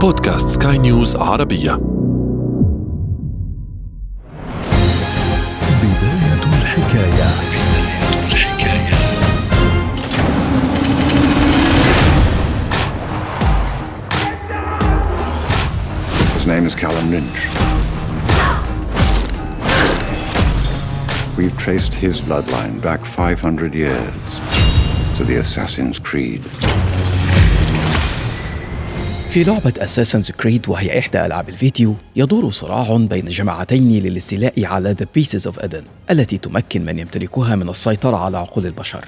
بودكاست سكاي نيوز عربية بداية الحكاية His name is Callum Lynch. We've traced his bloodline back 500 years to the Assassin's Creed. في لعبة أساسنز كريد وهي إحدى ألعاب الفيديو يدور صراع بين جماعتين للاستيلاء على The Pieces of Eden التي تمكن من يمتلكها من السيطرة على عقول البشر.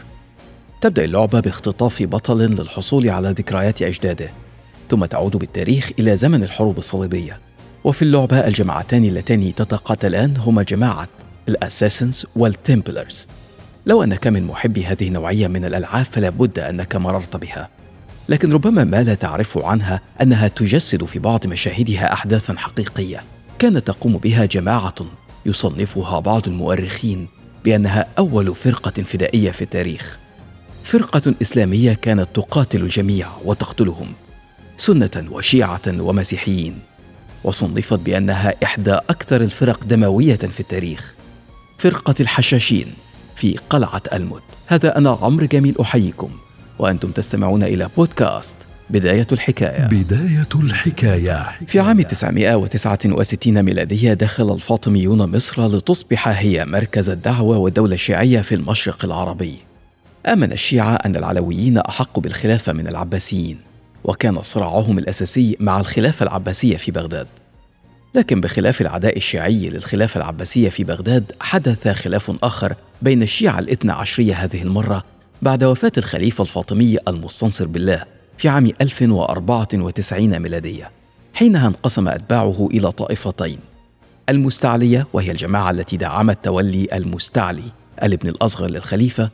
تبدأ اللعبة باختطاف بطل للحصول على ذكريات أجداده ثم تعود بالتاريخ إلى زمن الحروب الصليبية. وفي اللعبة الجماعتان اللتان تتقاتلان هما جماعة الأساسنز والتمبلرز لو أنك من محبي هذه النوعية من الألعاب فلا بد أنك مررت بها. لكن ربما ما لا تعرف عنها أنها تجسد في بعض مشاهدها احداثا حقيقية؟ كانت تقوم بها جماعة يصنفها بعض المؤرخين بأنها أول فرقة فدائية في التاريخ. فرقة إسلامية كانت تقاتل الجميع وتقتلهم سنة وشيعة ومسيحيين وصنفت بأنها إحدى أكثر الفرق دموية في التاريخ. فرقة الحشاشين في قلعة المد. هذا أنا عمرو جميل أحييكم. وأنتم تستمعون إلى بودكاست بداية الحكاية. بداية الحكاية. في عام 969 ميلادية دخل الفاطميون مصر لتصبح هي مركز الدعوة والدولة الشيعية في المشرق العربي. آمن الشيعة أن العلويين أحق بالخلافة من العباسيين وكان صراعهم الأساسي مع الخلافة العباسية في بغداد. لكن بخلاف العداء الشيعي للخلافة العباسية في بغداد حدث خلاف آخر بين الشيعة الاثنى عشرية هذه المرة بعد وفاة الخليفة الفاطمي المستنصر بالله في عام 1094 ميلادية حينها انقسم أتباعه إلى طائفتين المستعلية وهي الجماعة التي دعمت تولي المستعلي الابن الأصغر للخليفة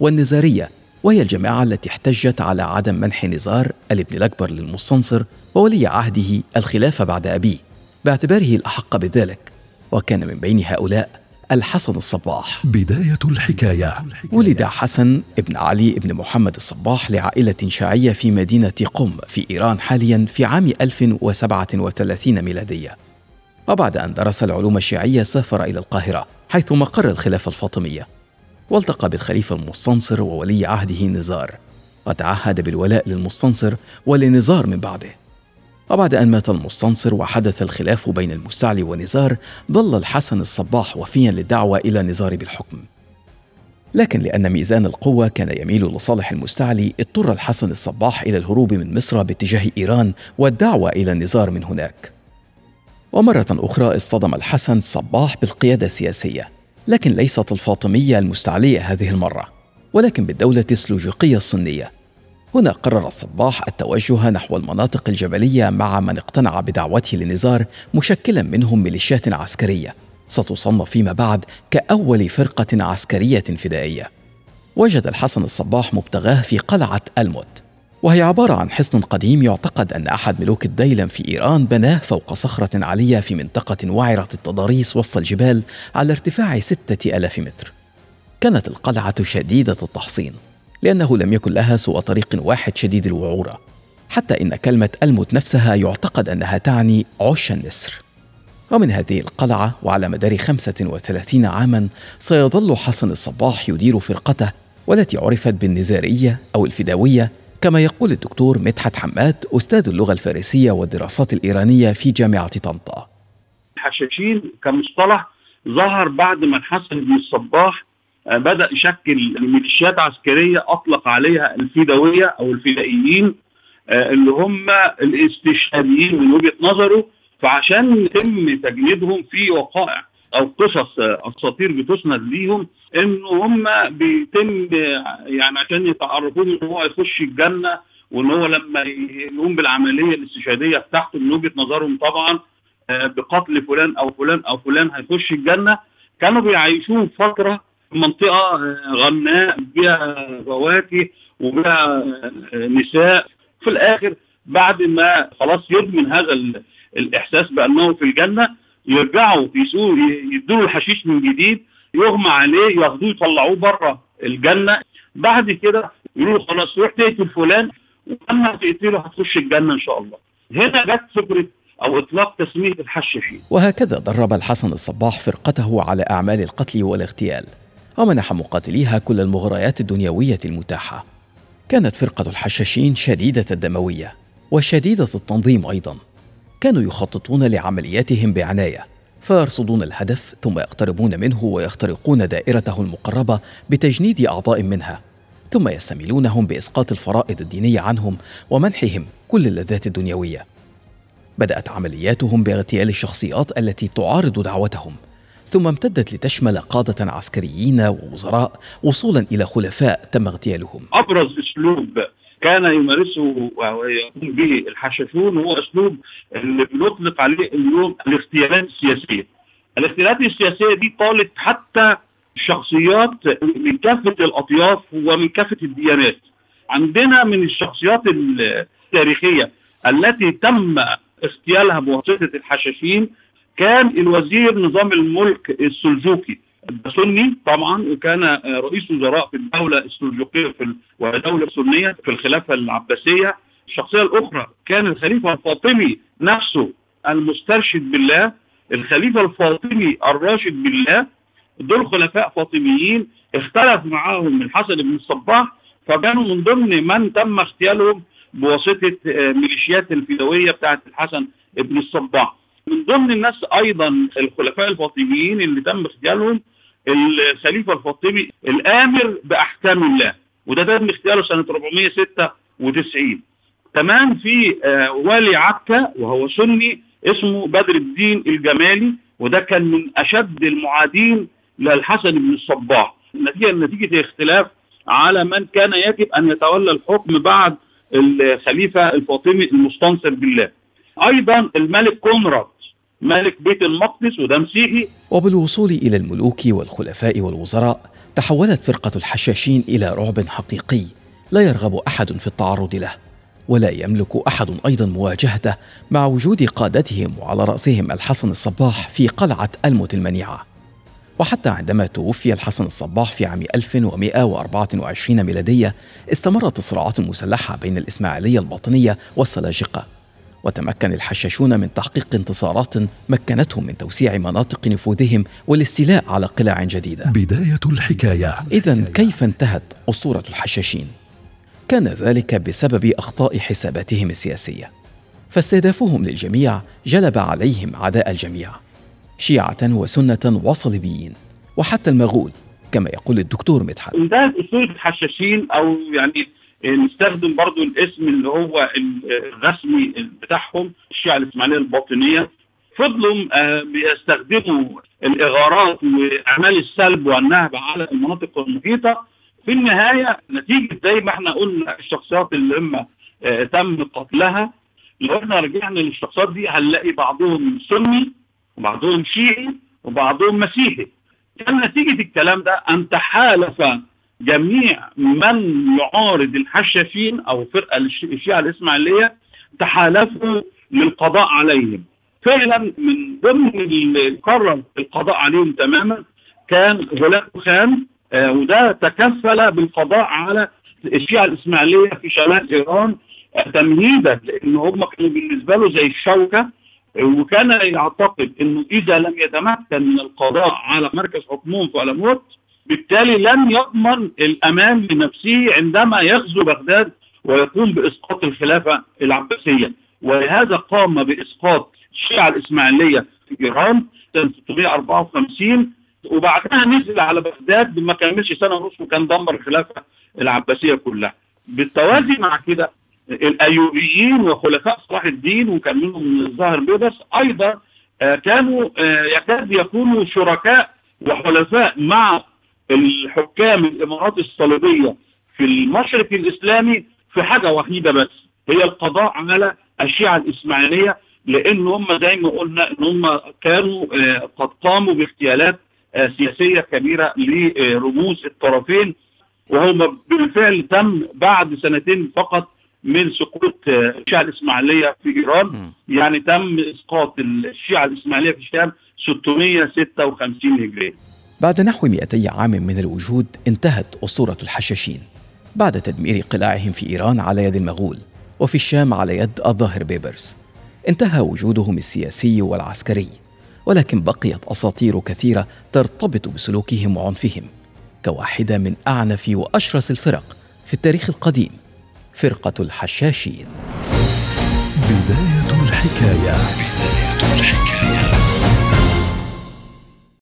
والنزارية وهي الجماعة التي احتجت على عدم منح نزار الابن الأكبر للمستنصر وولي عهده الخلافة بعد أبيه باعتباره الأحق بذلك وكان من بين هؤلاء الحسن الصباح. بداية الحكاية. ولد حسن ابن علي ابن محمد الصباح لعائلة شيعية في مدينة قم في إيران حاليا في عام 1037 ميلادية. وبعد أن درس العلوم الشيعية سافر إلى القاهرة حيث مقر الخلافة الفاطمية. والتقى بالخليفة المستنصر وولي عهده نزار. وتعهد بالولاء للمستنصر ولنزار من بعده. وبعد أن مات المستنصر وحدث الخلاف بين المستعلي ونزار ظل الحسن الصباح وفيا للدعوة إلى نزار بالحكم. لكن لأن ميزان القوة كان يميل لصالح المستعلي اضطر الحسن الصباح إلى الهروب من مصر باتجاه إيران والدعوة إلى النزار من هناك. ومرة أخرى اصطدم الحسن الصباح بالقيادة السياسية لكن ليست الفاطمية المستعلية هذه المرة ولكن بالدولة السلوجقية السنية. هنا قرر الصباح التوجه نحو المناطق الجبلية مع من اقتنع بدعوته للنزار مشكلا منهم ميليشيات عسكرية. ستصنف فيما بعد كأول فرقة عسكرية فدائية وجد الحسن الصباح مبتغاه في قلعة الموت. وهي عبارة عن حصن قديم يعتقد أن أحد ملوك الديلم في إيران بناه فوق صخرة عالية في منطقة وعرة التضاريس وسط الجبال على ارتفاع ستة ألاف متر. كانت القلعة شديدة التحصين. لأنه لم يكن لها سوى طريق واحد شديد الوعورة حتى إن كلمة الموت نفسها يعتقد أنها تعني عش النسر. ومن هذه القلعة وعلى مدار 35 عاما سيظل حسن الصباح يدير فرقته والتي عرفت بالنزارية أو الفداوية كما يقول الدكتور مدحت حماد أستاذ اللغة الفارسية والدراسات الإيرانية في جامعة طنطا. الحشاشين كمصطلح ظهر بعد ما الحسن بن الصباح بدأ يشكل ميليشيات عسكرية أطلق عليها الفدويه أو الفدائيين آه، اللي هم الاستشهاديين من وجهة نظره فعشان يتم تجنيدهم في وقائع أو قصص آه، أساطير بتسند ليهم ان هم بيتم يعني عشان يتعرفون إن هو يخش الجنة وإن هو لما يقوم بالعملية الاستشهادية بتاعته من وجهة نظرهم طبعا بقتل فلان أو فلان أو فلان هيخش الجنة. كانوا بيعيشوه فترة منطقة غناء بها فواكه وبها نساء. في الآخر بعد ما خلاص يدمن هذا الإحساس بأنه في الجنة يرجعوا يسوق يدوا الحشيش من جديد يغمى عليه ياخدوه يطلعوه بره الجنة. بعد كده يقولوا خلاص روح تقتل فلان ولما تقتله هتخش الجنة إن شاء الله. هنا جت فكرة أو إطلاق تسمية الحشاشين وهكذا درب الحسن الصباح فرقته على أعمال القتل والاغتيال. ومنح مقاتليها كل المغريات الدنيوية المتاحة. كانت فرقة الحشاشين شديدة الدموية وشديدة التنظيم أيضا. كانوا يخططون لعملياتهم بعناية فيرصدون الهدف ثم يقتربون منه ويخترقون دائرته المقربة بتجنيد أعضاء منها. ثم يستميلونهم بإسقاط الفرائض الدينية عنهم ومنحهم كل اللذات الدنيوية. بدأت عملياتهم باغتيال الشخصيات التي تعارض دعوتهم ثم امتدت لتشمل قادة عسكريين ووزراء وصولا إلى خلفاء تم اغتيالهم أبرز أسلوب كان يمارسه ويقوم به الحشاشون هو أسلوب اللي بنطلق عليه اليوم الاغتيالات السياسية. الاغتيالات السياسية دي طالت حتى شخصيات من كافة الأطياف ومن كافة الديانات. عندنا من الشخصيات التاريخية التي تم اغتيالها بواسطة الحشاشين كان الوزير نظام الملك السلجوقي. سني طبعا وكان رئيس وزراء في الدولة السلجوقية في ودولة سنية في الخلافة العباسية. الشخصية الأخرى كان الخليفة الفاطمي نفسه المسترشد بالله. الخليفة الفاطمي الراشد بالله. دول خلفاء فاطميين. اختلف معاهم الحسن بن الصباح. فكانوا من ضمن من تم اغتيالهم بواسطة ميليشيات الفدويه بتاعة الحسن بن الصباح. من ضمن الناس أيضا الخلفاء الفاطميين اللي تم اغتيالهم الخليفة الفاطمي الآمر بأحكام الله وده تم اغتياله سنة 496 كمان في آه والي عكا وهو سني اسمه بدر الدين الجمالي وده كان من أشد المعادين للحسن بن الصباح نتيجة نتيجة اختلاف على من كان يجب أن يتولى الحكم بعد الخليفة الفاطمي المستنصر بالله. أيضا الملك كونراد ملك بيت المقدس وده مسيحي. وبالوصول إلى الملوك والخلفاء والوزراء تحولت فرقة الحشاشين إلى رعب حقيقي لا يرغب أحد في التعرض له ولا يملك أحد أيضا مواجهته مع وجود قادتهم وعلى رأسهم الحسن الصباح في قلعة الموت المنيعة. وحتى عندما توفي الحسن الصباح في عام 1124 ميلادية استمرت الصراعات المسلحة بين الإسماعيلية الباطنية والسلاجقة. وتمكن الحشاشون من تحقيق انتصارات مكنتهم من توسيع مناطق نفوذهم والاستيلاء على قلاع جديدة. بداية الحكاية. إذا كيف انتهت أسطورة الحشاشين؟ كان ذلك بسبب أخطاء حساباتهم السياسية. فاستهدافهم للجميع جلب عليهم عداء الجميع شيعة وسنة وصليبيين وحتى المغول كما يقول الدكتور مدحت. إنتهت أسطورة الحشاشين أو يعني نستخدم برضو الاسم اللي هو الرسمي بتاعهم الشيعة الإسماعيلية الباطنية. فضلوا بيستخدموا الإغارات وأعمال السلب والنهب على المناطق المحيطة. في النهاية نتيجة زي ما إحنا قلنا الشخصيات اللي هم تم قتلها. لو إحنا رجعنا للشخصيات دي هنلاقي بعضهم سني وبعضهم شيعي وبعضهم مسيحي. كان نتيجة الكلام ده أن تحالف جميع من يعارض الحشاشين أو فرقة الشيعة الإسماعيلية تحالفوا للقضاء عليهم. فعلا من ضمن اللي قرر القضاء عليهم تماما كان غلام خان آه وده تكفل بالقضاء على الشيعة الإسماعيلية في شمال إيران آه تمهيدا لأن هم كانوا بالنسبة له زي الشوكة. وكان يعتقد إنه إذا لم يتمكن من القضاء على مركز حكمهم في الموت بالتالي لن يضمن الأمان لنفسه عندما يغزو بغداد ويقوم بإسقاط الخلافة العباسية. ولهذا قام بإسقاط الشيعة الإسماعيلية في إيران سنة 654 وبعدها نزل على بغداد ما كملش سنة ونص وكان دمر الخلافة العباسية كلها. بالتوازي مع كده الأيوبيين وخلفاء صلاح الدين وكان منهم الظاهر بيبرس أيضا آه كانوا آه يكاد يكونوا شركاء وحلفاء مع الحكام الإمارات الصليبية في المشرق الإسلامي في حاجة وحيدة بس هي القضاء على الشيعة الإسماعيلية لأن هم زي ما قلنا إن هم كانوا آه قد قاموا باغتيالات سياسية كبيرة لرموز الطرفين وهو بالفعل تم بعد سنتين فقط من سقوط الشيعة الإسماعيلية في إيران م. يعني تم إسقاط الشيعة الإسماعيلية في الشام 656 هجرية بعد نحو 200 عام من الوجود انتهت أسطورة الحشاشين بعد تدمير قلاعهم في إيران على يد المغول وفي الشام على يد الظاهر بيبرز انتهى وجودهم السياسي والعسكري ولكن بقيت أساطير كثيرة ترتبط بسلوكهم وعنفهم كواحدة من أعنف وأشرس الفرق في التاريخ القديم فرقة الحشاشين بدايه الحكاية, بداية الحكاية.